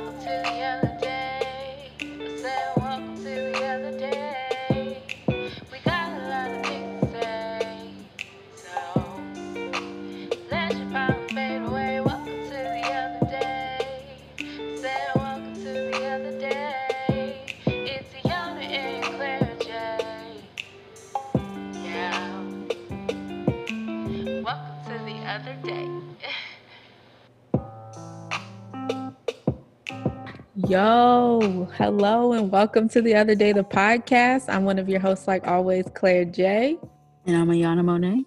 to the other day. Yo, hello, and welcome to the Other Day, the podcast. I'm one of your hosts, like always, Claire J. And I'm Ayana Monet.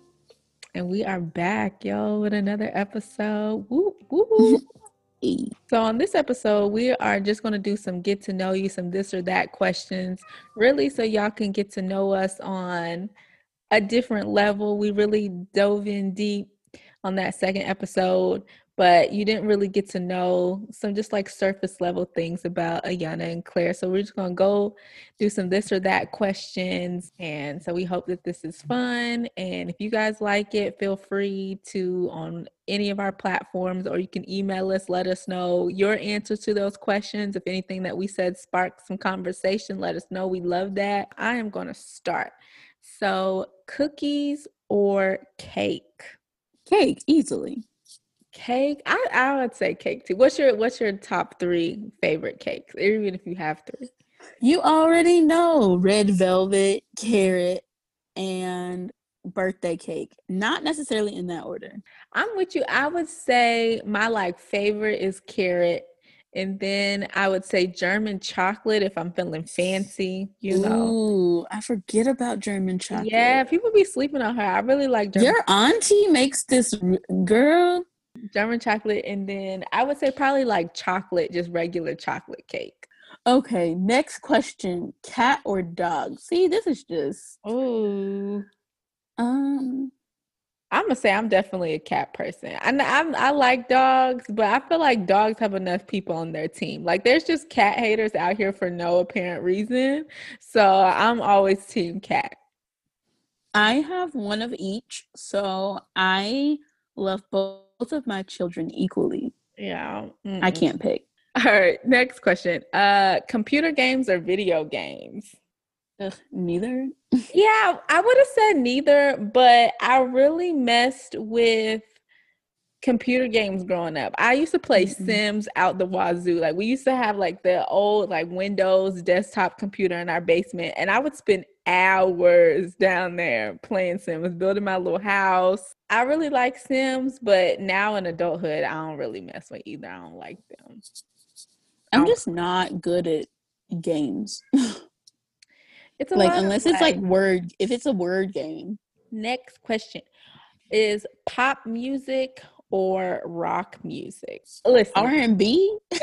And we are back, yo, with another episode. Woo, woo, woo. so, on this episode, we are just going to do some get to know you, some this or that questions, really, so y'all can get to know us on a different level. We really dove in deep on that second episode but you didn't really get to know some just like surface level things about Ayana and Claire. So we're just gonna go do some this or that questions. And so we hope that this is fun. And if you guys like it, feel free to on any of our platforms or you can email us, let us know your answer to those questions. If anything that we said sparked some conversation, let us know. We love that. I am gonna start. So cookies or cake? Cake, easily. Cake, I, I would say cake too. What's your what's your top three favorite cakes, even if you have three? You already know red velvet, carrot, and birthday cake. Not necessarily in that order. I'm with you. I would say my like favorite is carrot, and then I would say German chocolate if I'm feeling fancy. You know. Ooh, I forget about German chocolate. Yeah, people be sleeping on her. I really like German. Your auntie makes this girl. German chocolate, and then I would say probably like chocolate, just regular chocolate cake. Okay, next question: cat or dog? See, this is just oh. Um, I'm gonna say I'm definitely a cat person. I I'm, I like dogs, but I feel like dogs have enough people on their team. Like there's just cat haters out here for no apparent reason. So I'm always team cat. I have one of each, so I love both both of my children equally. Yeah. Mm-mm. I can't pick. All right, next question. Uh computer games or video games? Ugh, neither. yeah, I would have said neither, but I really messed with computer games growing up. I used to play mm-hmm. Sims out the wazoo. Like we used to have like the old like Windows desktop computer in our basement and I would spend hours down there playing Sims, building my little house. I really like Sims, but now in adulthood, I don't really mess with either. I don't like them. I'm um, just not good at games. it's like unless it's like word if it's a word game. Next question is pop music or rock music? Listen, R and B.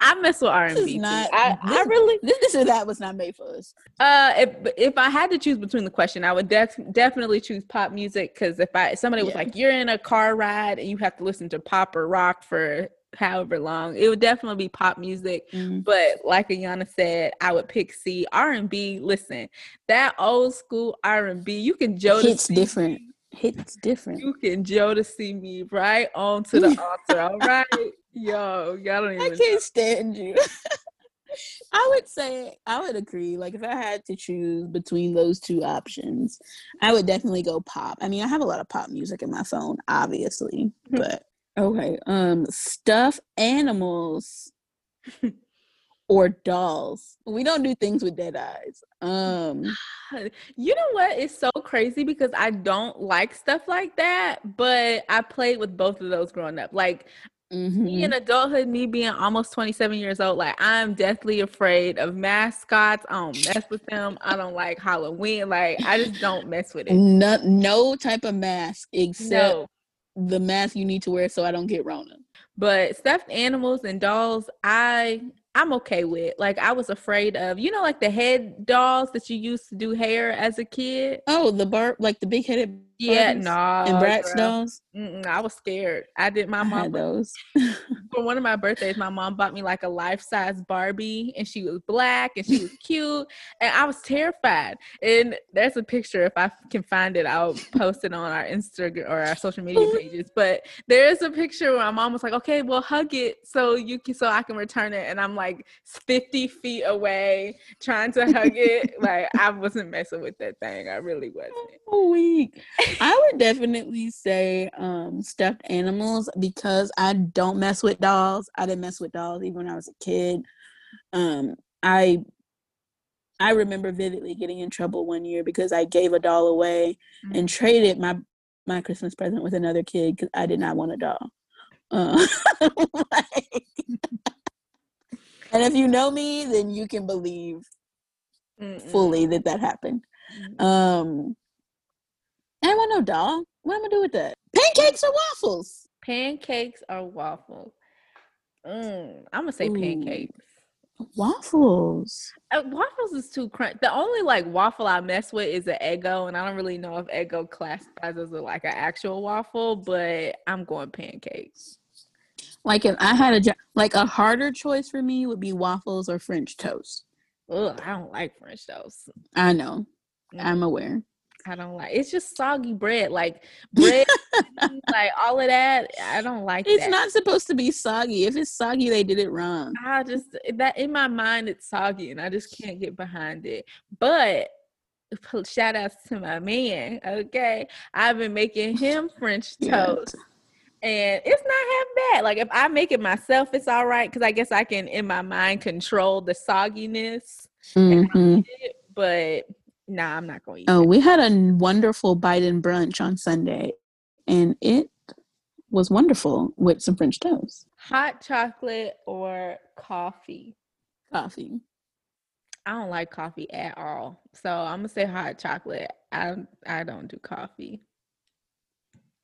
I mess with R and B. I, I really this or that was not made for us. Uh, if if I had to choose between the question, I would def- definitely choose pop music because if I if somebody was like you're in a car ride and you have to listen to pop or rock for however long, it would definitely be pop music. Mm-hmm. But like Ayana said, I would pick C R and B. Listen, that old school R and B, you can Joe. It's different. Me. Hits different. You can Joe to see me right onto the altar. All right. Yo, y'all don't even. I can't know. stand you. I would say I would agree. Like if I had to choose between those two options, I would definitely go pop. I mean, I have a lot of pop music in my phone, obviously, hmm. but okay. Um, stuff animals or dolls. We don't do things with dead eyes. Um, you know what? It's so crazy because I don't like stuff like that, but I played with both of those growing up. Like Mm-hmm. Me in adulthood, me being almost 27 years old, like I'm deathly afraid of mascots. I don't mess with them. I don't like Halloween. Like I just don't mess with it. No, no type of mask except no. the mask you need to wear so I don't get Rona. But stuffed animals and dolls, I I'm okay with. Like I was afraid of, you know, like the head dolls that you used to do hair as a kid. Oh, the bar like the big headed Yeah, no, and Bratz girl. I was scared. I did. My mom those. for one of my birthdays, my mom bought me like a life size Barbie, and she was black and she was cute, and I was terrified. And there's a picture. If I can find it, I'll post it on our Instagram or our social media pages. But there is a picture where my mom was like, "Okay, well, hug it so you can so I can return it," and I'm like 50 feet away trying to hug it. like I wasn't messing with that thing. I really wasn't. Oh, week. I would definitely say um stuffed animals because I don't mess with dolls. I didn't mess with dolls even when I was a kid. Um I I remember vividly getting in trouble one year because I gave a doll away and traded my my Christmas present with another kid because I did not want a doll. Uh, like- and if you know me, then you can believe Mm-mm. fully that that happened. Um, I don't want no doll. What am I gonna do with that? Pancakes or waffles? Pancakes or waffles? Mm, I'm gonna say Ooh. pancakes. Waffles. Uh, waffles is too crunch. The only like waffle I mess with is an Eggo, and I don't really know if Eggo classifies as a, like an actual waffle, but I'm going pancakes. Like if I had a like a harder choice for me would be waffles or French toast. Ugh, I don't like French toast. I know. Mm, I'm aware. I don't like. It's just soggy bread, like bread, like all of that. I don't like It's that. not supposed to be soggy. If it's soggy, they did it wrong. I just that in my mind it's soggy, and I just can't get behind it. But shout outs to my man. Okay, I've been making him French toast. and it's not half bad. Like if I make it myself, it's all right because I guess I can in my mind control the sogginess. Mhm. But nah, I'm not going to eat. Oh, that. we had a wonderful Biden brunch on Sunday, and it was wonderful with some French toast, Hot chocolate or coffee? coffee. I don't like coffee at all, so I'm gonna say hot chocolate. I I don't do coffee.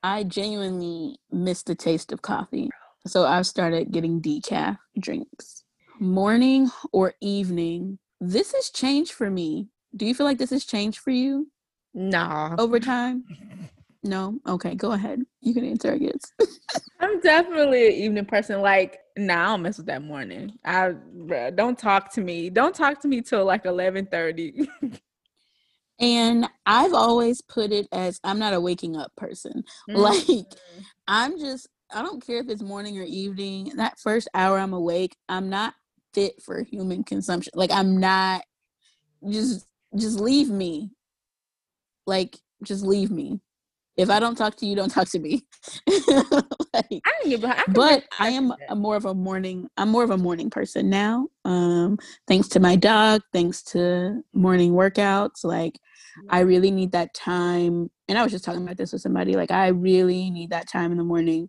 I genuinely miss the taste of coffee, so I've started getting decaf drinks. Morning or evening? This has changed for me. Do you feel like this has changed for you Nah, over time? No. Okay, go ahead. You can answer, I guess. I'm definitely an evening person. Like, nah, I don't mess with that morning. I bruh, don't talk to me. Don't talk to me till like eleven thirty. And I've always put it as I'm not a waking up person. Like mm-hmm. I'm just I don't care if it's morning or evening. That first hour I'm awake, I'm not fit for human consumption. Like I'm not just just leave me. Like just leave me. If I don't talk to you, don't talk to me. Like, I don't give. I but I am a more of a morning I'm more of a morning person now. Um thanks to my dog, thanks to morning workouts like I really need that time and I was just talking about this with somebody like I really need that time in the morning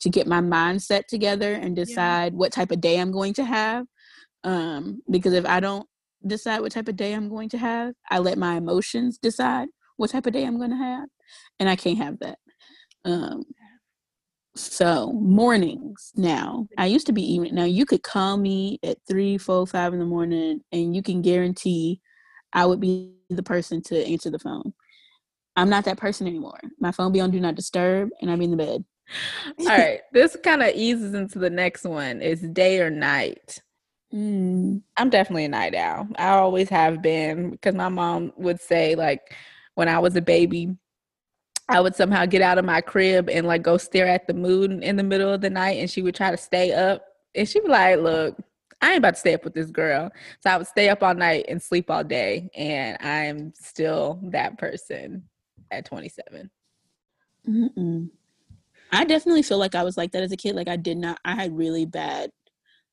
to get my mindset together and decide what type of day I'm going to have. Um because if I don't decide what type of day I'm going to have, I let my emotions decide what type of day I'm going to have and I can't have that. Um so mornings now. I used to be even Now you could call me at three, four, five in the morning, and you can guarantee I would be the person to answer the phone. I'm not that person anymore. My phone be on do not disturb, and I'm in the bed. All right, this kind of eases into the next one. It's day or night? Mm. I'm definitely a night owl. I always have been because my mom would say like when I was a baby, I would somehow get out of my crib and like go stare at the moon in the middle of the night, and she would try to stay up, and she'd be like, "Look, I ain't about to stay up with this girl." So I would stay up all night and sleep all day, and I'm still that person at 27. Mm-mm. I definitely feel like I was like that as a kid. Like I did not. I had really bad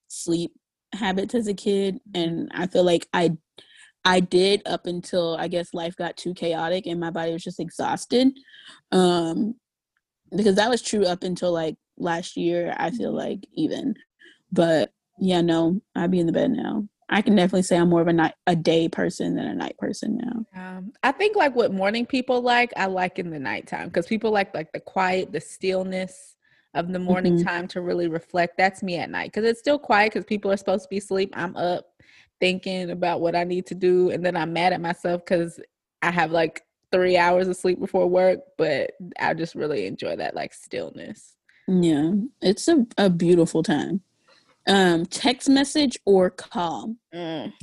sleep habits as a kid, and I feel like I I did up until I guess life got too chaotic and my body was just exhausted. Um because that was true up until like last year, I feel like even. But yeah, no, I'd be in the bed now. I can definitely say I'm more of a night a day person than a night person now. Um, I think like what morning people like, I like in the nighttime because people like like the quiet, the stillness of the morning Mhm. time to really reflect. That's me at night because it's still quiet because people are supposed to be asleep. I'm up thinking about what I need to do, and then I'm mad at myself because I have like three hours of sleep before work. But I just really enjoy that like stillness. Yeah, it's a, a beautiful time. Um, text message or call. Mm.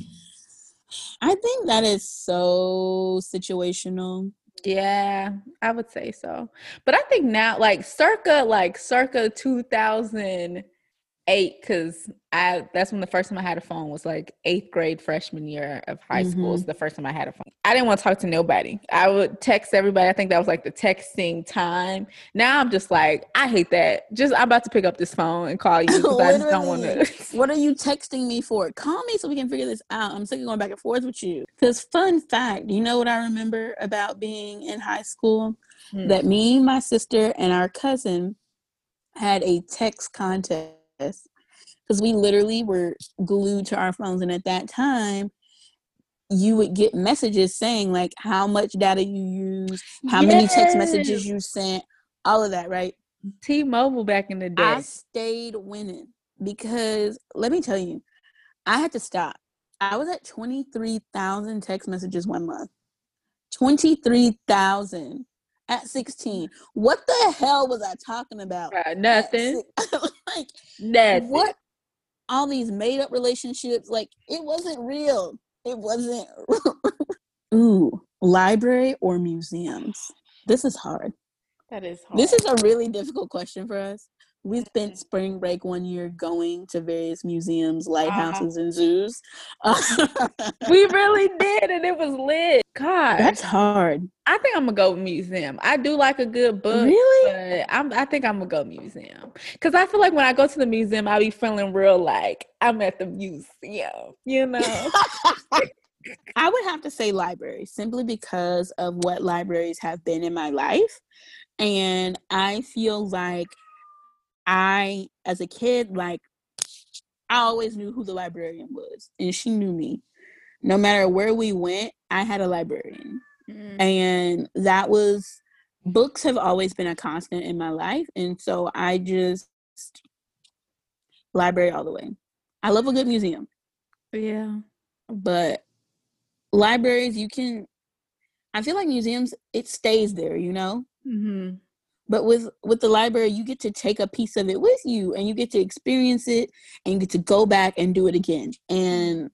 I think that is so situational. Yeah, I would say so. But I think now, like circa, like circa 2008, because I that's when the first time I had a phone was like eighth grade freshman year of high school. Is the first time I had a phone. I didn't want to talk to nobody. I would text everybody. I think that was like the texting time. Now I'm just like, I hate that. Just I'm about to pick up this phone and call you because I just don't want to. What are you texting me for? Call me so we can figure this out. I'm sick of going back and forth with you. Because, fun fact, you know what I remember about being in high school? Hmm. That me, my sister, and our cousin had a text contest because we literally were glued to our phones. And at that time, you would get messages saying like how much data you use, how many text messages you sent, all of that, right? T-Mobile back in the day. I stayed winning because let me tell you, I had to stop. I was at 23,000 text messages one month. 23,000 at 16. What the hell was I talking about? Uh, nothing. like, Nothing. what? All these made up relationships, like, it wasn't real. It wasn't. Ooh, library or museums? This is hard. That is hard. This is a really difficult question for us. We spent spring break one year going to various museums, uh-huh. lighthouses, and zoos. we really did, and it was lit. God, That's hard. I think I'm gonna go museum. I do like a good book, Really? but I'm. I think I'm gonna go museum because I feel like when I go to the museum, I be feeling real like I'm at the museum. You know? I would have to say library simply because of what libraries have been in my life. And I feel like I, as a kid, like I always knew who the librarian was, and she knew me. No matter where we went, I had a librarian. Mm. and that was books have always been a constant in my life and so i just library all the way i love a good museum yeah. but libraries you can i feel like museums it stays there you know hmm but with with the library you get to take a piece of it with you and you get to experience it and you get to go back and do it again. And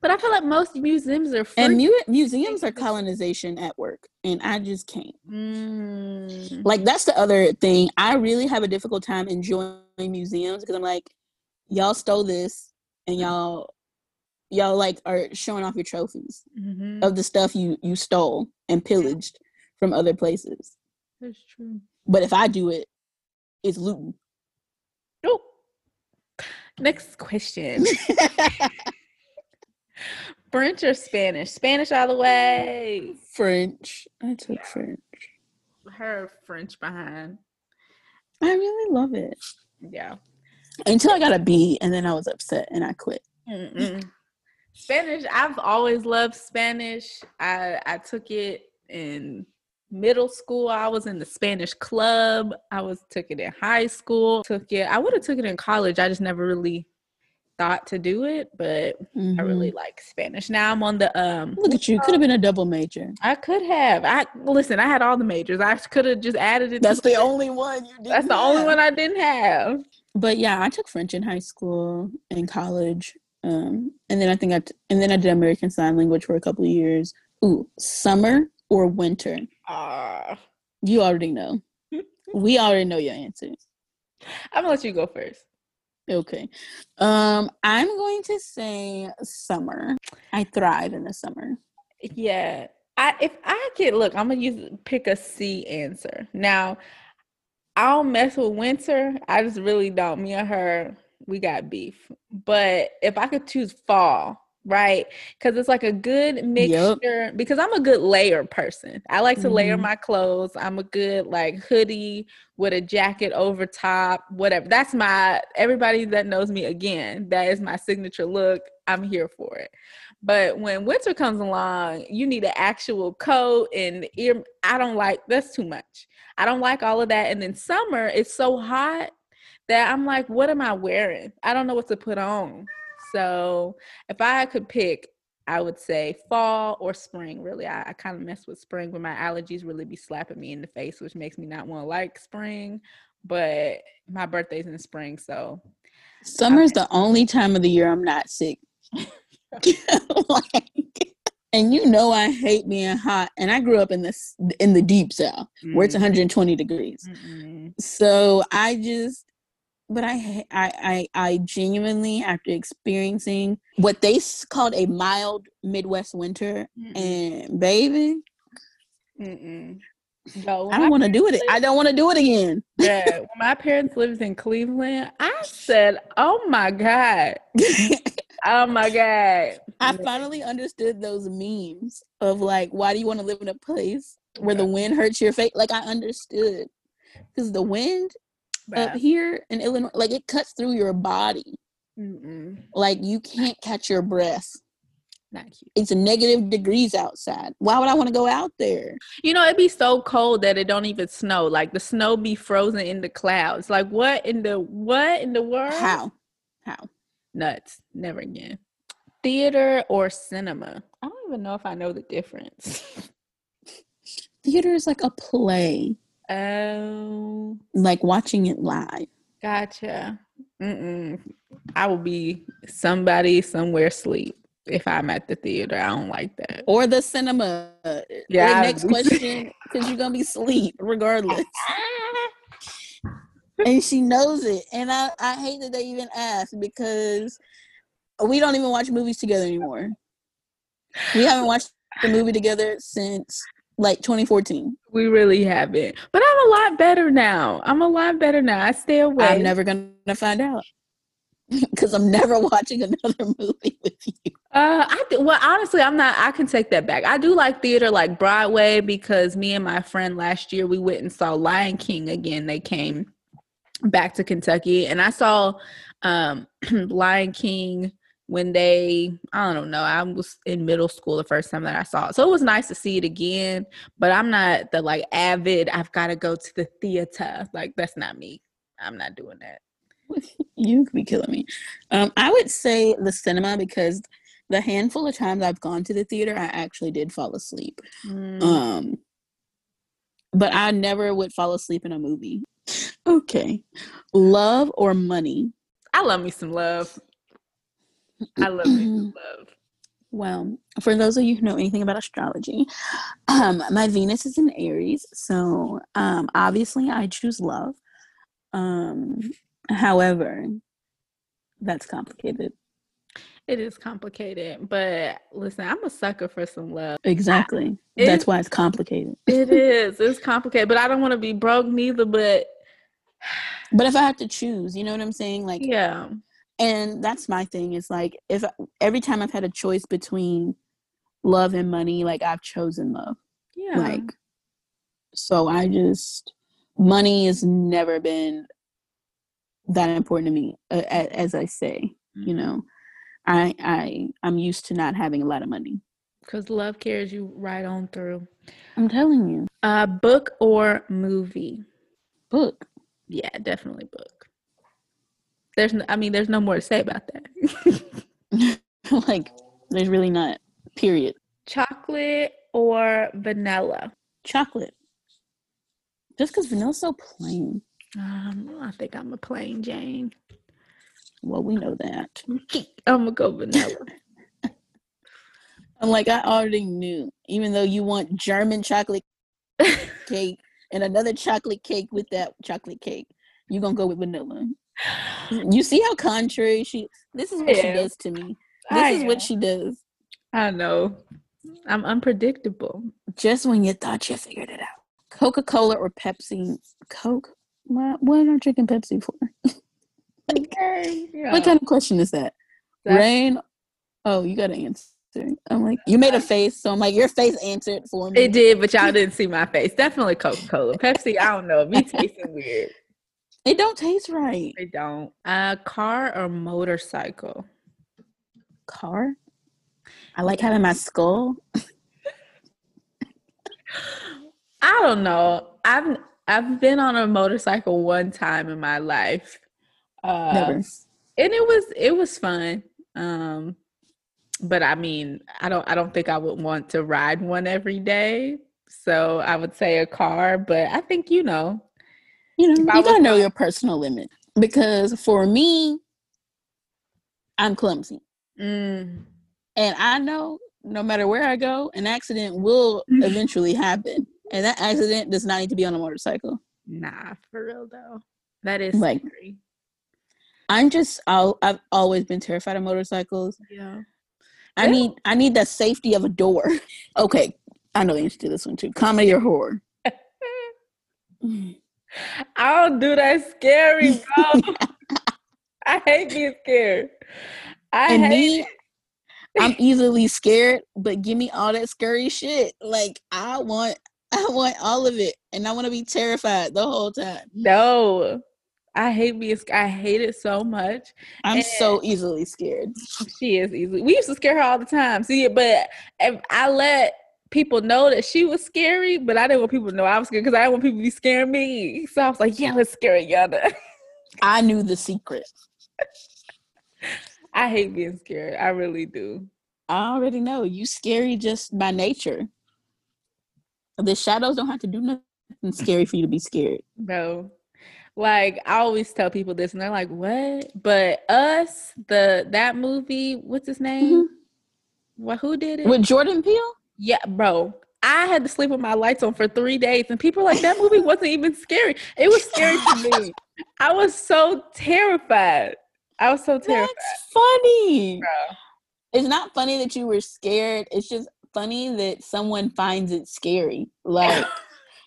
But I feel like most museums are free. and mu- museums are colonization at work and i just can't. Mm. like that's the other thing. I really have a difficult time enjoying museums because i'm like y'all stole this and y'all y'all like are showing off your trophies Mhm. of the stuff you you stole and pillaged from other places That's true. but if i do it it's looting Nope. Next question. French or Spanish? Spanish all the way. french i took french Her French behind. i really love it Yeah. until i got a b and then i was upset and i quit Mm-mm. Spanish. I've always loved Spanish. I I took it in middle school. I was in the Spanish club. I was took it in high school. Took it. I would have took it in college. I just never really thought to do it, but I really like Spanish. Now I'm on the um. Mm-hmm. look at you could have been a double major I could have. I listen. I had all the majors. I could have just added it. that's the it. only one you did That's the only one I didn't have. but yeah, I took French in high school and college, um, and then I think I t- and then I did American Sign Language for a couple of years. Ooh, summer or winter? Ah, You already know. we already know your answer. I'm gonna let you go first. Okay, um, I'm going to say summer. I thrive in the summer. Yeah. I if I could look, I'm gonna use pick a C answer. Now, I don't mess with winter. I just really don't. Me and her, we got beef. But if I could choose fall, right? Because it's like a good mixture. Because I'm a good layer person. I like to layer Mhm. my clothes. I'm a good like hoodie with a jacket over top, whatever. That's my everybody that knows me again. That is my signature look. I'm here for it. But when winter comes along, you need an actual coat and ear. I don't like that's too much. I don't like all of that. And then summer, it's so hot that I'm like, what am I wearing? I don't know what to put on. So if I could pick, I would say fall or spring. Really, I, I kind of mess with spring, when my allergies really be slapping me in the face, which makes me not want to like spring. But my birthday's in spring, so Summer's the only time of the year I'm not sick. like, and you know I hate being hot, and I grew up in this in the deep south where it's mm, 120 degrees. mm-mm. So I just, but I, I, I, I genuinely, after experiencing what they called a mild Midwest winter, Mm-mm. and baby, Mm-mm. No, I don't want to do it. I don't want to do it again. Yeah, when my parents lived in Cleveland, I said, "Oh my god, oh my god." I finally understood those memes of like, why do you want to live in a place where the wind hurts your face? Like I understood because the wind Uh, up here in Illinois, like it cuts through your body. Mm-mm. Like you can't catch your breath. Not cute. It's negative degrees outside. Why would I want to go out there? You know, it'd be so cold that it don't even snow. Like the snow be frozen in the clouds. Like what in the what in the world? How? How? Nuts. Never again. Theater or cinema? I don't even know if I know the difference. Theater is like a play, Oh, like watching it live. gotcha. Mm-mm. I will be somebody somewhere asleep if I'm at the theater. I don't like that. Or the cinema. Yeah, Yeah. Next question, because you're gonna be asleep regardless. and she knows it. And I, I hate that they even asked because we don't even watch movies together anymore. We haven't watched the movie together since like 2014. We really haven't. But I'm a lot better now. I'm a lot better now. I stay away. I'm never gonna find out because I'm never watching another movie with you. Uh, I th- well, honestly, I'm not. I can take that back. I do like theater, like Broadway, because me and my friend last year we went and saw Lion King again. They came back to Kentucky, and I saw um, Lion King when they. I don't know. I was in middle school the first time that I saw it, so it was nice to see it again. But I'm not the like avid. I've got to go to the theater. Like that's not me. I'm not doing that. You could be killing me. Um, I would say the cinema because the handful of times I've gone to the theater, I actually did fall asleep. Mm. Um, but I never would fall asleep in a movie. Okay, love or money? I love me some love. I love me love. Well, for those of you who know anything about astrology, um, my Venus is in Aries, so um, obviously I choose love. Um, however, that's complicated. It is complicated, but listen, I'm a sucker for some love. Exactly. It- that's why it's complicated. It is. It's complicated, but I don't want to be broke neither. But But if I have to choose, you know what I'm saying? Like, yeah, and that's my thing. is like if every time I've had a choice between love and money, like I've chosen love. yeah. Like, so I just money has never been that important to me. Uh, as I say, you know, I I I'm used to not having a lot of money. because love carries you right on through. I'm telling you, Uh, book or movie? book. Yeah, definitely book. There's, no, I mean, there's no more to say about that. like, there's really not. Period. Chocolate or vanilla? Chocolate. Just because vanilla's so plain. Um, I think I'm a plain Jane. Well, we know that. I'm gonna go vanilla. I'm like, I already knew. Even though you want German chocolate cake and another chocolate cake with that chocolate cake, you're gonna go with vanilla. You see how contrary she this is what she does to me. I This is am. what she does. I know. I'm unpredictable. Just when you thought you figured it out. Coca-Cola or Pepsi? Coke? What what am I drinking Pepsi for? Okay, yeah. What kind of question is that? That's- Rain Oh, you got to answer. I'm like, you made a face, so I'm like, your face answered for me. It did, but y'all didn't see my face. Definitely Coca Cola. Pepsi, I don't know. Me tasting weird. It don't taste right. They don't. Uh, car or motorcycle? Car. I like having my skull. I don't know. I've I've been on a motorcycle one time in my life. Uh, Never. and it was it was fun. Um, but I mean, I don't I don't think I would want to ride one every day. So I would say a car, but I think you know. You know, you gotta know your personal limit because for me, I'm clumsy, Mm, and I know no matter where I go, an accident will eventually happen, and that accident does not need to be on a motorcycle. nah, for real though. That is Like- scary. I'm just, I'll, I've always been terrified of motorcycles. Yeah. I Yeah. need, I need the safety of a door. okay, I know the answer to this one too. Comedy or horror? I don't do that scary, bro. I hate being scared. I and hate me. I'm easily scared, but give me all that scary shit. Like I want, I want all of it, and I want to be terrified the whole time. No. I hate being I hate it so much. I'm And- so easily scared. She is easily. We used to scare her all the time. See, but if I let people know that she was scary, but I didn't want people to know I was scared because I didn't want people to be scaring me. So I was like, yeah, let's scare Yana. I knew the secret. I hate being scared. I really do. I already know you scary just by nature. The shadows don't have to do nothing scary for you to be scared. No. Like I always tell people this and they're like, what? But us, the that movie, what's his name? Mm-hmm. What who did it? With Jordan Peele, Yeah, bro. I had to sleep with my lights on for three days, and people like that movie wasn't even scary. It was scary to me. I was so terrified. I was so terrified. that's funny. bro. It's not funny that you were scared. It's just funny that someone finds it scary. Like,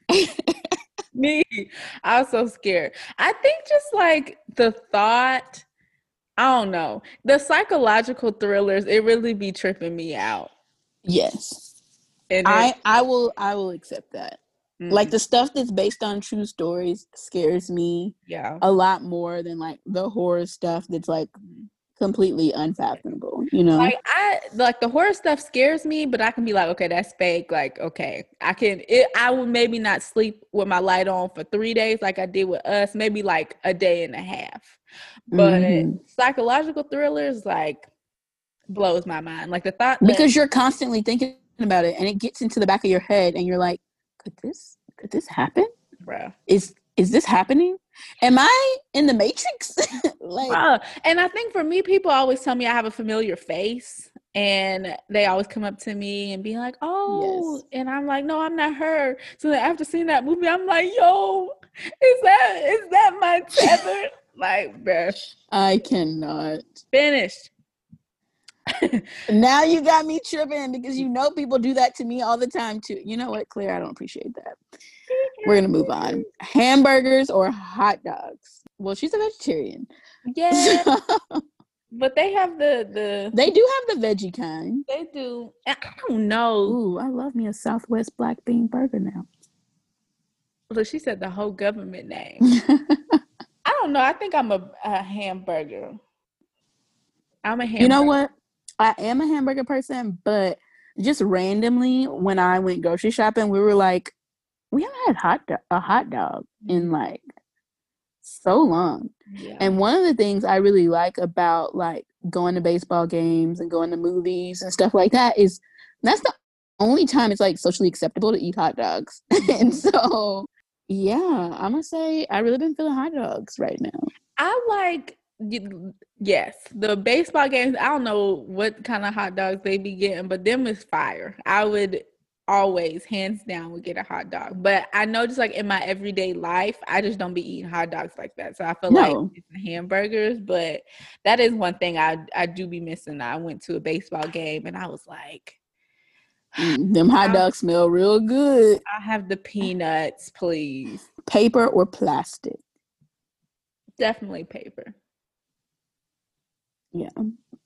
Me, I was so scared. I think just like the thought, I don't know, the psychological thrillers, it really be tripping me out. yes, And I I will I will accept that. it, Like the stuff that's based on true stories scares me yeah, a lot more than like the horror stuff that's like completely unfathomable. You know? like I like the horror stuff scares me, but I can be like, okay, that's fake. Like, okay, I can. It, I would maybe not sleep with my light on for three days, like I did with us. Maybe like a day and a half. But Mhm. psychological thrillers like blows my mind. Like the thought that, because you're constantly thinking about it and it gets into the back of your head and you're like could this could this happen bruh. is is this happening am i in the matrix like Bruh. And I think for me, people always tell me I have a familiar face, and they always come up to me and be like, "Oh," Yes. and I'm like, "No, I'm not her." So after seeing that movie, I'm like, "Yo, is that is that my tether?" like, bruh, i cannot finished. Now you got me tripping because you know people do that to me all the time too you know what claire i don't appreciate that we're gonna move on hamburgers or hot dogs well she's a vegetarian Yeah, but they have the the they do have the veggie kind they do. I don't know. ooh i love me a southwest black bean burger now Look, she said the whole government name. I don't know. I think I'm a, a hamburger. I'm a hamburger. You know what? I am a hamburger person, but just randomly when I went grocery shopping, we were like, we haven't had hot do- a hot dog in mm-hmm. like so long. Yeah. And one of the things I really like about like going to baseball games and going to movies and stuff like that is that's the only time it's like socially acceptable to eat hot dogs. and mm-hmm. so yeah, I'm gonna say I really been feeling hot dogs right now. I like yes, the baseball games. I don't know what kind of hot dogs they be getting, but them is fire. I would always, hands down, would get a hot dog. But I know just like in my everyday life, I just don't be eating hot dogs like that. So I feel like No. it's hamburgers. But that is one thing I I do be missing. I went to a baseball game and I was like, Mm, them hot dogs smell real good. I have the peanuts, please. Paper or plastic? Definitely paper. Yeah,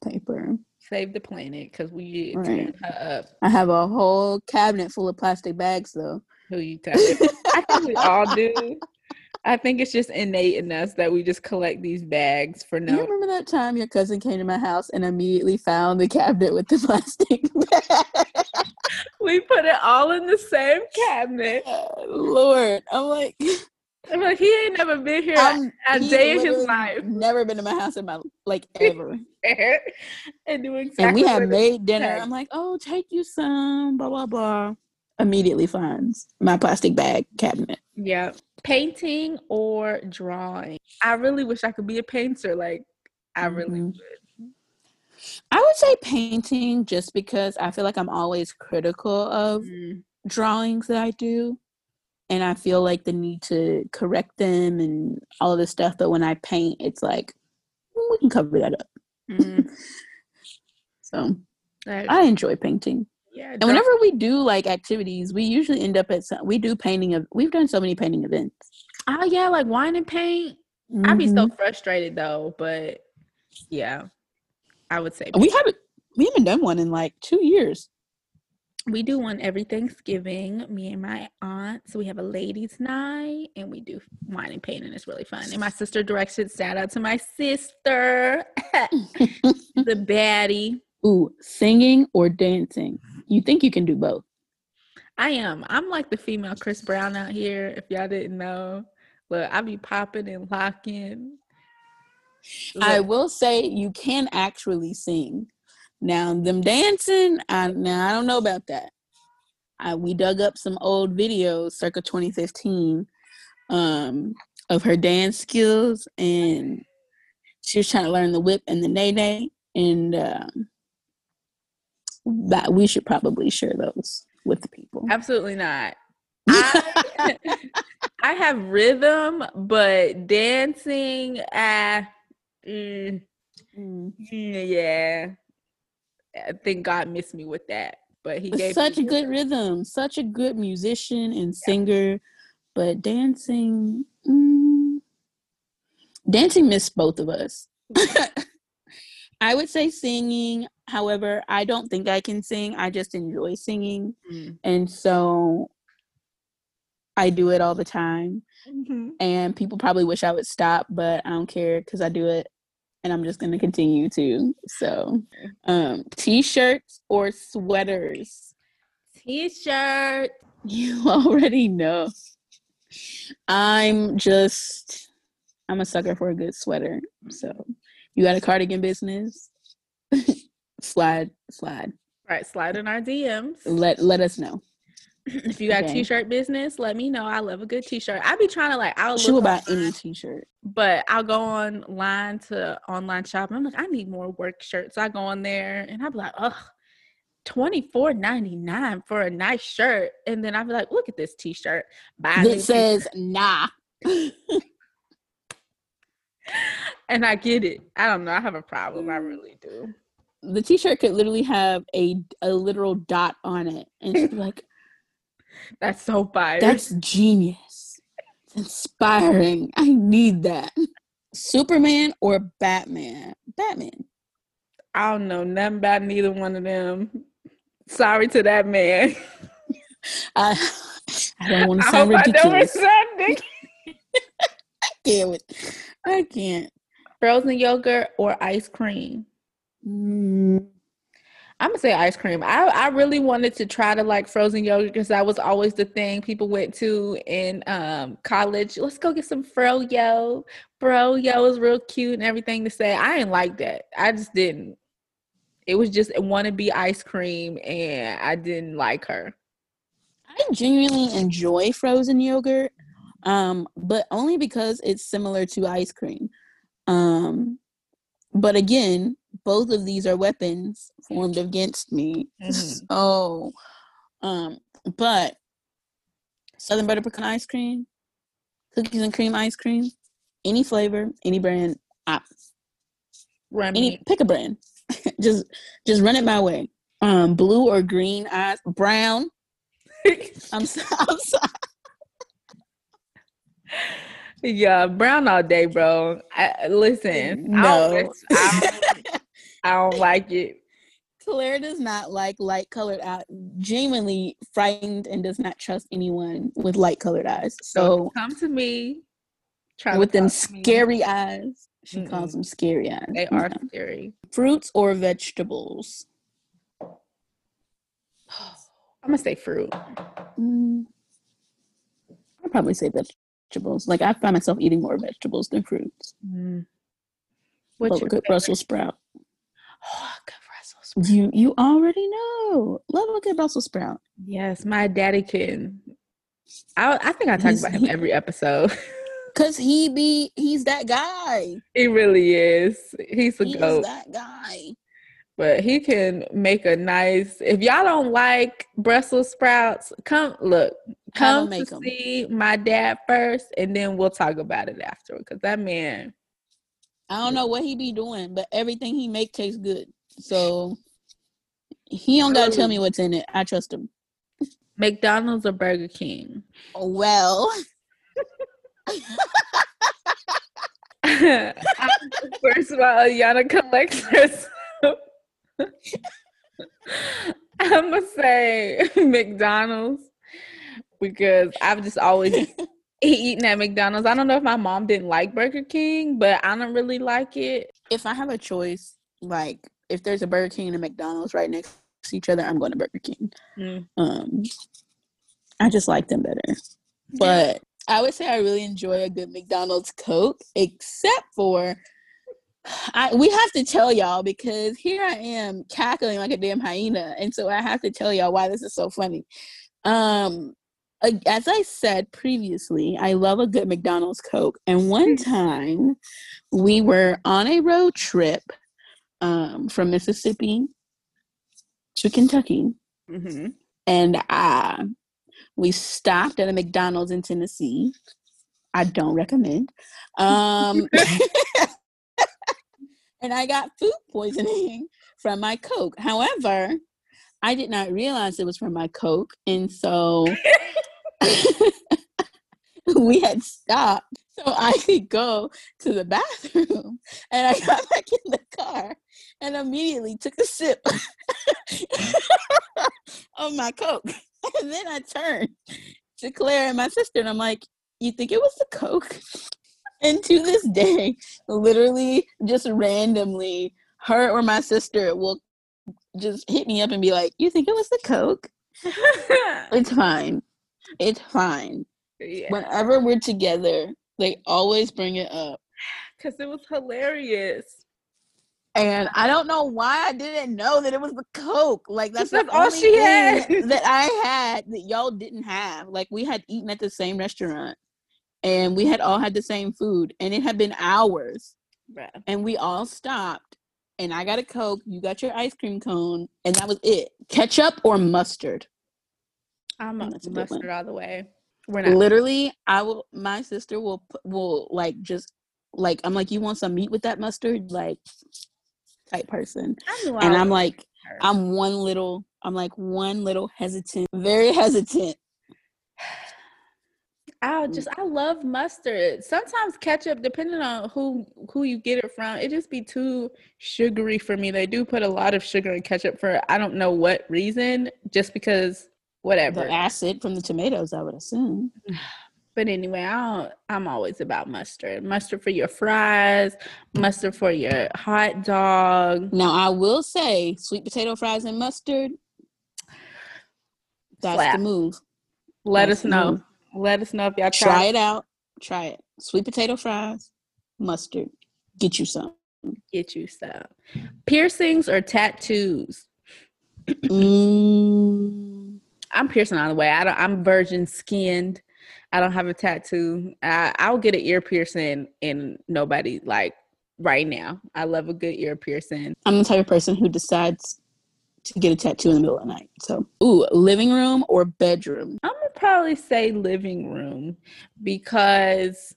paper. Save the planet because we Right. her up. I have a whole cabinet full of plastic bags though. Who you telling? I think we all do. I think it's just innate in us that we just collect these bags for You no. remember that time your cousin came to my house and immediately found the cabinet with the plastic bag? We put it all in the same cabinet. Lord, I'm like, I'm like, he ain't never been here I'm, a day in his life Never been to my house in my like ever. and doing exactly. and we had made dinner. said. I'm like, oh, take you some, blah blah blah. Immediately finds my plastic bag cabinet. Yeah. Painting or drawing. I really wish I could be a painter. Like, I really Mhm. would. I would say painting just because I feel like I'm always critical of Mm. drawings that I do. And I feel like the need to correct them and all of this stuff. But when I paint, it's like, "Mm, we can cover that up. Mhm. So Like, I enjoy painting. yeah. And whenever we do like activities, we usually end up at some, we do painting of, we've done so many painting events. oh yeah, like wine and paint. I'd be so Mhm. frustrated though, but yeah, I would say we haven't, we haven't done one in like two years. We do one every Thanksgiving. Me and my aunt, so we have a ladies' night, and we do wine and paint, and it's really fun. And my sister directs it. Shout out to my sister, the baddie. Ooh, singing or dancing. You think you can do both? I am. I'm like the female Chris Brown out here. If y'all didn't know, look, I be popping and locking. I will say you can actually sing. Now them dancing, I now I don't know about that. I, we dug up some old videos circa 2015 um, of her dance skills, and she was trying to learn the whip and the nae nae, and um, that we should probably share those with the people. absolutely not. I I have rhythm, but dancing, mm, Mm. mm, yeah. I think God missed me with that, but He gave such a good rhythm, such a good musician and singer, but dancing, mm, dancing missed both of us. I would say singing. However, I don't think I can sing. I just enjoy singing, Mm. and so I do it all the time. Mhm. And people probably wish I would stop, but I don't care because I do it, and I'm just going to continue to. So, um, t-shirts or sweaters. T-shirt. You already know. I'm just I'm a sucker for a good sweater. So you got a cardigan business? slide, slide. Right, slide in our DMs. Let let us know. if you got Okay. t-shirt business, let me know. I love a good t-shirt. I be trying to like I'll She will look buy any t-shirt. but I'll go online to online shopping. I'm like, I need more work shirts. I go on there and I'll be like, ugh, twenty four ninety nine for a nice shirt. And then I'll be like, look at this t-shirt. Buy a says nah. t-shirt. and I get it. I don't know. I have a problem. I really do. the t-shirt could literally have a a literal dot on it. And she'd be like, That's so fire. That's genius. It's inspiring. I need that. Superman or Batman? Batman. I don't know nothing about neither one of them. Sorry to that man. I I don't want to sound hope I don't ridiculous. sound ridiculous. can't with- I can't. Frozen yogurt or ice cream? Mm, I'm gonna say ice cream. I, I really wanted to try to like frozen yogurt because that was always the thing people went to in um college. Let's go get some fro yo. froyo. Froyo is real cute and everything to say. I didn't like that. I just didn't. It was just want to be ice cream, and I didn't like her. I genuinely enjoy frozen yogurt, um, but only because it's similar to ice cream. Um, but again, both of these are weapons formed against me. Mhm. So, um, but Southern butter pecan ice cream, cookies and cream ice cream, any flavor, any brand, I, Remy. any pick a brand. just just run it my way. Um, blue or green eyes, brown. I'm so, I'm sorry. Yeah, brown all day, bro. I, listen, I No. don't, I, don't, I don't like it. Claire does not like light colored eyes. Genuinely frightened and does not trust anyone with light colored eyes. So So come to me. Try with them to me. scary eyes, she Mm-mm. calls them scary eyes. They are No. scary. fruits or vegetables. I'm gonna say fruit. Mm, I'd probably say vegetables. Like I find myself eating more vegetables than fruits. Mm. But What's your look at favorite? Brussels sprout. Oh, good Brussels sprout. You you already know. Love a good Brussels sprout. Yes, my daddy can. I I think I talk He's- about him he- every episode. Cause he be he's that guy. he really is. He's a He goat. that guy. but he can make a nice if y'all don't like brussels sprouts come look come to make 'em. see my dad first and then we'll talk about it after because that man I don't know what he be doing, but everything he make tastes good. So he don't gotta tell me what's in it. I trust him. mcdonald's or burger king Well, first of all yana collects herself i'm gonna say mcdonald's because i've just always eaten at mcdonald's i don't know if my mom didn't like burger king but i don't really like it if I have a choice, like if there's a Burger King and a McDonald's right next to each other, I'm going to Burger King. Mm. Um, I just like them better. But I would say I really enjoy a good McDonald's Coke, except for I we have to tell y'all because here I am cackling like a damn hyena, and so I have to tell y'all why this is so funny. Um, as I said previously, I love a good McDonald's Coke, and one time we were on a road trip um, from Mississippi to Kentucky, Mm-hmm. and uh, we stopped at a McDonald's in Tennessee. I don't recommend. Um, and I got food poisoning from my Coke. However, I did not realize it was from my Coke, and so we had stopped so I could go to the bathroom. And I got back in the car and immediately took a sip of my Coke. And then I turned to Claire and my sister, and I'm like, You think it was the Coke? And to this day, literally, just randomly, her or my sister will just hit me up and be like, You think it was the Coke? It's fine. It's fine. yeah, Whenever we're together, they always bring it up. because it was hilarious. And I don't know why I didn't know that it was the Coke. Like that's, That's all she had. that I had that y'all didn't have. Like we had eaten at the same restaurant and we had all had the same food and it had been hours Bruh. and we all stopped and I got a Coke, you got your ice cream cone, and that was it. Ketchup or mustard. I'm a That's a good one. mustard all the way. We're not. Literally, I will my sister will will like just like I'm like, you want some meat with that mustard? Like type person. I knew I And I'm like, her. I'm one little, I'm like one little hesitant, very hesitant. I mm. just I love mustard. Sometimes ketchup, depending on who who you get it from, it just be too sugary for me. They do put a lot of sugar in ketchup for I don't know what reason, just because whatever. The acid from the tomatoes, I would assume. But anyway, I I'm always about mustard. Mustard for your fries, mustard for your hot dog. Now, I will say, sweet potato fries and mustard. That's Slap. the move. Let That's us know. move. Let us know if y'all Try try it out. Try it. Sweet potato fries, mustard. Get you some. get you some piercings or tattoos. Mm, I'm piercing all the way. I don't. I'm virgin skinned. I don't have a tattoo. I, I'll get an ear piercing, and nobody like right now. I love a good ear piercing. I'm the type of person who decides to get a tattoo in the middle of the night. So, ooh, living room or bedroom? I'm gonna probably say living room because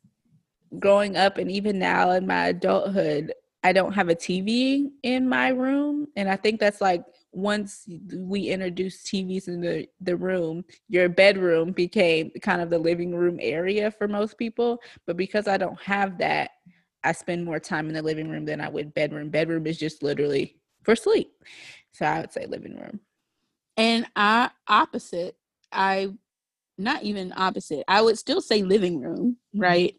growing up and even now in my adulthood, I don't have a TV in my room, and I think that's like once we introduced TVs in the, the room, your bedroom became kind of the living room area for most people. But because I don't have that, I spend more time in the living room than I would bedroom. Bedroom is just literally for sleep. So I would say living room. And I opposite, I not even opposite. I would still say living room, Mhm. right?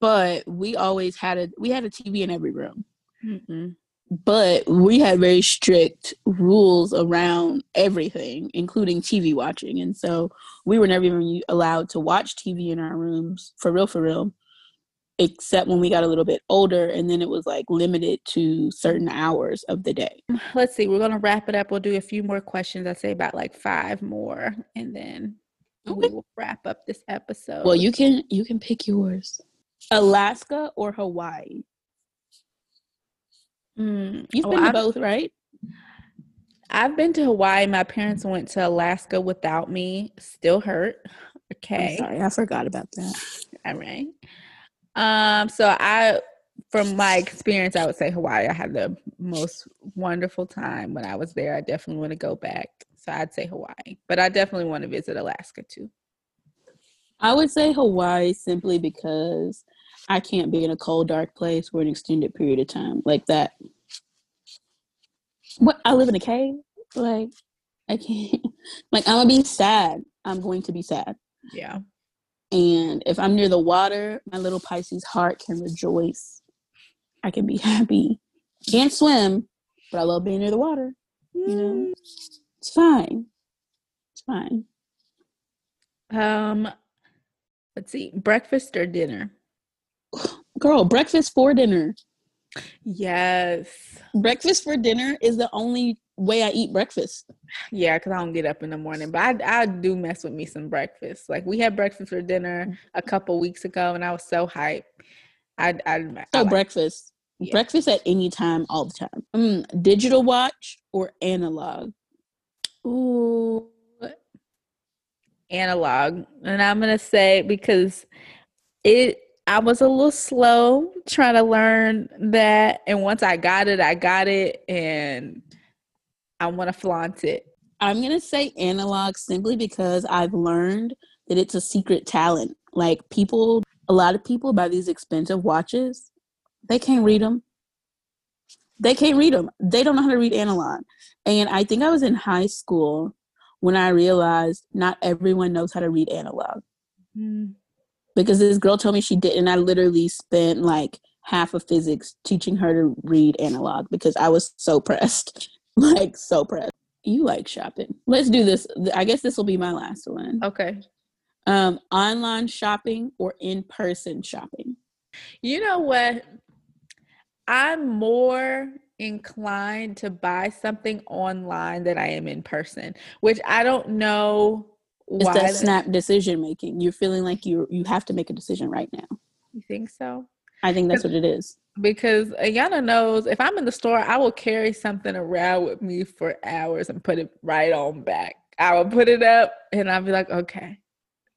But we always had a we had a TV in every room. Mm-mm. But we had very strict rules around everything, including TV watching. And so we were never even allowed to watch TV in our rooms for real, for real, except when we got a little bit older. And then it was like limited to certain hours of the day. Let's see. We're gonna wrap it up. We'll do a few more questions. I'd say about like five more, and then we will wrap up this episode. Well, you can you can pick yours. Alaska or Hawaii? Mm, You've oh, been to I've- both, right? I've been to Hawaii. My parents went to Alaska without me. Still hurt. Okay. I'm sorry, I forgot about that. All right. Um, so I from my experience, I would say Hawaii. I had the most wonderful time when I was there. I definitely want to go back. So I'd say Hawaii. But I definitely want to visit Alaska too. I would say Hawaii simply because I can't be in a cold, dark place for an extended period of time like that. What I live in a cave, like I can't. Like I'm gonna be sad. I'm going to be sad. Yeah. And if I'm near the water, my little Pisces heart can rejoice. I can be happy. Can't swim, but I love being near the water. You know, it's fine. It's fine. Um let's see. Breakfast or dinner? Girl, breakfast for dinner. Yes. Breakfast for dinner is the only way I eat breakfast. Yeah, because I don't get up in the morning. But I I do mess with me some breakfast. Like we had breakfast for dinner a couple weeks ago and I was so hyped. I I, I So like- breakfast. Yeah. Breakfast at any time, all the time. Mm, digital watch or analog? Ooh, analog. And I'm gonna say because it I was a little slow trying to learn that. And once I got it, I got it and I wanna flaunt it. I'm gonna say analog simply because I've learned that it's a secret talent. Like people, a lot of people buy these expensive watches, they can't read them. They can't read them. They don't know how to read analog. And I think I was in high school when I realized not everyone knows how to read analog. Mm-hmm. Because this girl told me she did and i literally spent like half of physics teaching her to read analog because i was so pressed like so pressed. You like shopping. Let's do this. I guess this will be my last one. Okay. um online shopping or in-person shopping? You know what? I'm more inclined to buy something online than I am in person, which I don't know it's why. that snap decision making you're feeling like you you have to make a decision right now You think so? i think that's what it is Because Ayana knows if I'm in the store, I will carry something around with me for hours and put it right on back. I will put it up and I'll be like, okay,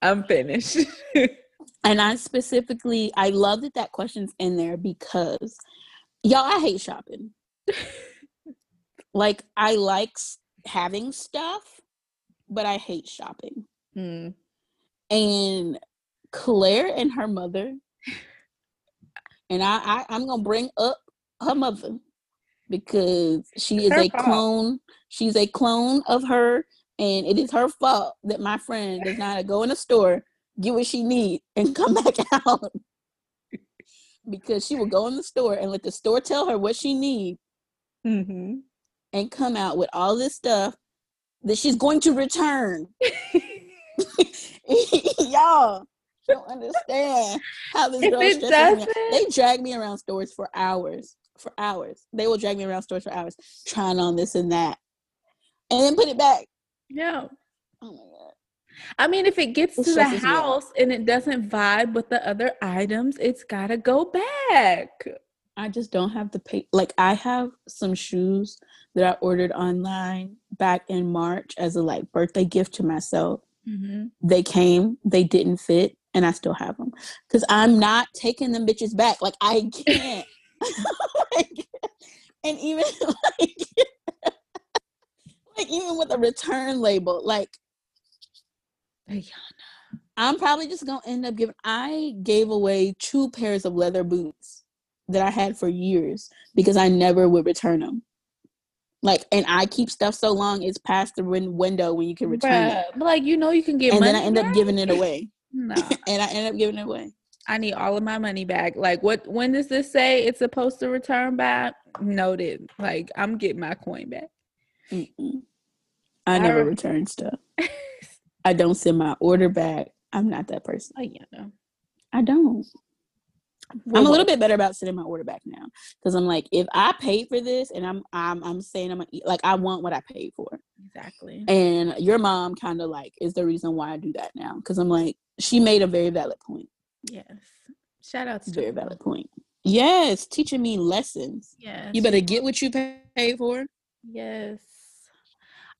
I'm finished. And I specifically, I love that that question's in there because, y'all, I hate shopping. like, I like having stuff, but I hate shopping. Mm. And Claire and her mother, and I, I I'm gonna bring up her mother because she It's is a fault. clone. She's a clone of her, and it is her fault that my friend does not go in a store, get what she need, and come back out. because she will go in the store and let the store tell her what she need, hmm and come out with all this stuff that she's going to return. Y'all don't understand how this girl stresses me They drag me around stores for hours. For hours. They will drag me around stores for hours, trying on this and that. And then put it back. Yeah. Oh my god. I mean, if it gets to the house and it doesn't vibe with the other items, it's got to go back. I just don't have the pay. Like I have some shoes that I ordered online back in March as a like birthday gift to myself. Mm-hmm. They came, they didn't fit, and I still have them because I'm not taking them bitches back. Like I can't. Like, and even like, like even with a return label, like Ayana. I'm probably just gonna end up giving. I gave away two pairs of leather boots that I had for years because I never would return them. Like, and I keep stuff so long it's past the win- window when you can return it, but like you know you can get and then I end up giving it away, No. and I end up giving it away. I need all of my money back. Like what when does this say it's supposed to return back? Noted. Like I'm getting my coin back. Mm-mm. I never re- return stuff. I don't send my order back. I'm not that person. Oh yeah. no. I don't. I'm a little bit better about sending my order back now because I'm like, if I paid for this and I'm I'm I'm saying I'm eat, like I want what I paid for, exactly. and your mom kind of like is the reason why I do that now because I'm like she made a very valid point, Yes. Shout out to very valid point. Yes, teaching me lessons. Yes. You better get what you pay paid for. Yes.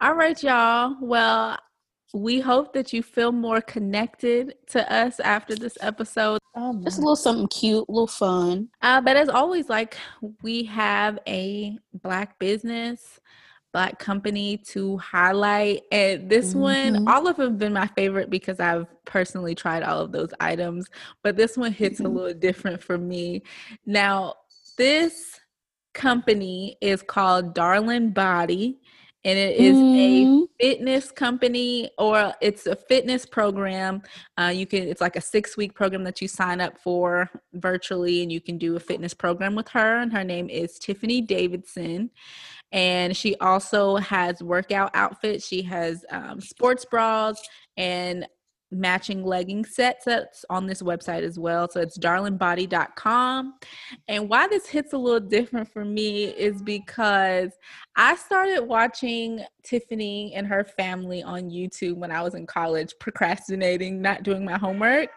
All right, y'all. Well, we hope that you feel more connected to us after this episode. Oh, Just a little something cute, a little fun. Uh, but as always, like we have a black business, black company to highlight. And this one, Mhm. all of them have been my favorite because I've personally tried all of those items. But this one hits a Mhm. little different for me. Now, this company is called Darlin Body, and it is a Mm, fitness company or it's a fitness program. Uh, you can it's like a six week program that you sign up for virtually and you can do a fitness program with her and her name is tiffany davidson. And she also has workout outfits. She has um, sports bras and matching legging sets that's on this website as well so it's darlinbody.com and why this hits a little different for me is because I started watching Tiffany and her family on YouTube when I was in college, procrastinating, not doing my homework.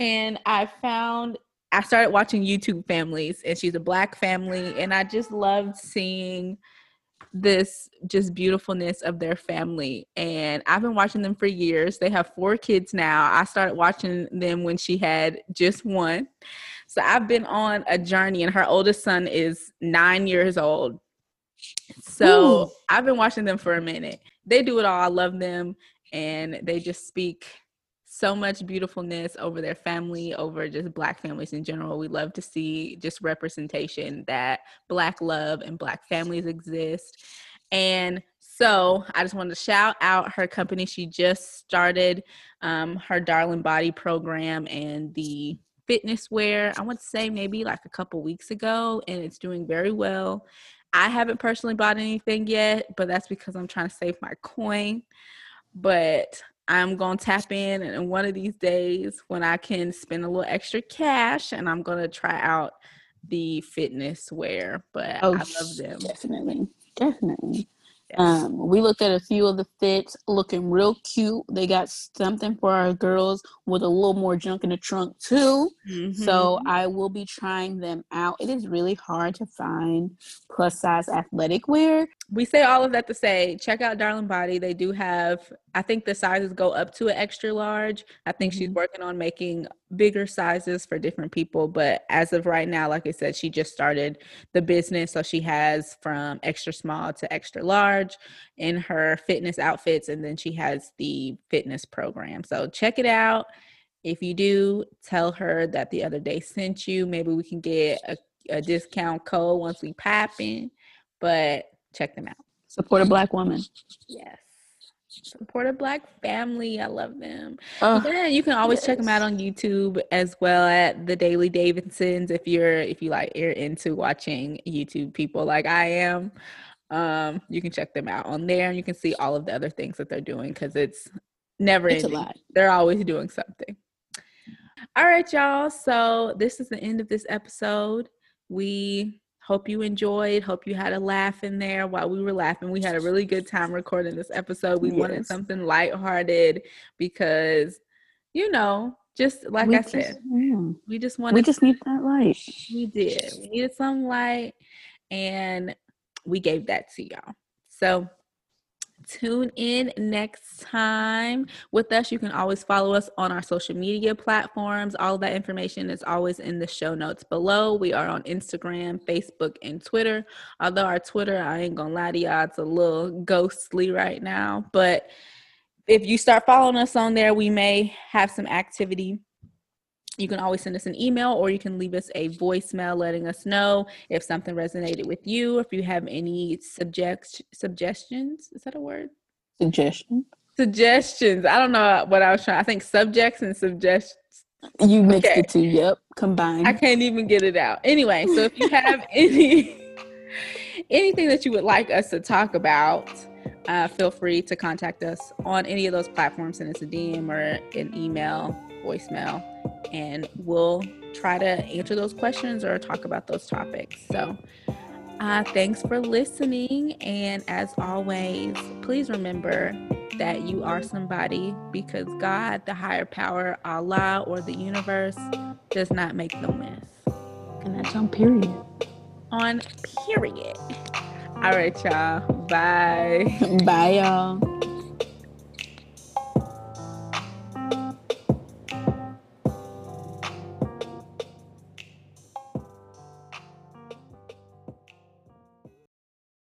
And I found I started watching YouTube families, and she's a black family, and I just loved seeing this just beautifulness of their family. And I've been watching them for years. They have four kids now. I started watching them when she had just one. So I've been on a journey, and her oldest son is nine years old. So Ooh. I've been watching them for a minute. They do it all. I love them. And they just speak so much beautifulness over their family, over just Black families in general. We love to see just representation that Black love and Black families exist. And so I just wanted to shout out her company. She just started um, her Darling Body program and the fitness wear, I want to say maybe like a couple weeks ago, and it's doing very well. I haven't personally bought anything yet, but that's because I'm trying to save my coin. But I'm going to tap in and one of these days when I can spend a little extra cash and I'm going to try out the fitness wear. But Oh, I love them. Definitely, definitely. Yes. Um, we looked at a few of the fits, looking real cute. They got something for our girls with a little more junk in the trunk too. So Mhm. I will be trying them out. It is really hard to find plus size athletic wear. we say all of that to say check out darling body they do have i think the sizes go up to an extra large i think she's Mhm. working on making bigger sizes for different people but as of right now like i said she just started the business so she has from extra small to extra large in her fitness outfits and then she has the fitness program so check it out if you do tell her that the other day sent you maybe we can get a, a discount code once we pop in but check them out Support a black woman. Yes. Support a black family. I love them. Oh, Yeah, you can always check them out on YouTube as well at the Daily Davidsons if you're if you like you're into watching YouTube people like I am. Um, you can check them out on there and you can see all of the other things that they're doing because it's never it's a ending. lot. They're always doing something. All right, y'all. So this is the end of this episode. We hope you enjoyed. Hope you had a laugh in there while we were laughing. We had a really good time recording this episode. We wanted Yes. something lighthearted because, you know, just like We I just- said, yeah. we just wanted. we just need that light. we did. We needed some light and we gave that to y'all. So Tune in next time with us. You can always follow us on our social media platforms. All that information is always in the show notes below. We are on Instagram, Facebook, and Twitter. Although our Twitter, I ain't gonna lie to y'all, it's a little ghostly right now. But if you start following us on there, we may have some activity you can always send us an email or you can leave us a voicemail letting us know if something resonated with you, if you have any subject suggestions. Is that a word? Suggestion. Suggestions. I don't know what I was trying. I think subjects and suggestions. You mixed okay. the two. Yep, combined. I can't even get it out. Anyway, so if you have any anything that you would like us to talk about, uh, feel free to contact us on any of those platforms. Send us a DM or an email, voicemail and we'll try to answer those questions or talk about those topics. So, uh, thanks for listening. And as always, please remember that you are somebody because God, the higher power, Allah, or the universe does not make no mess. And that's on period. On period. All right, y'all. Bye. Bye, y'all.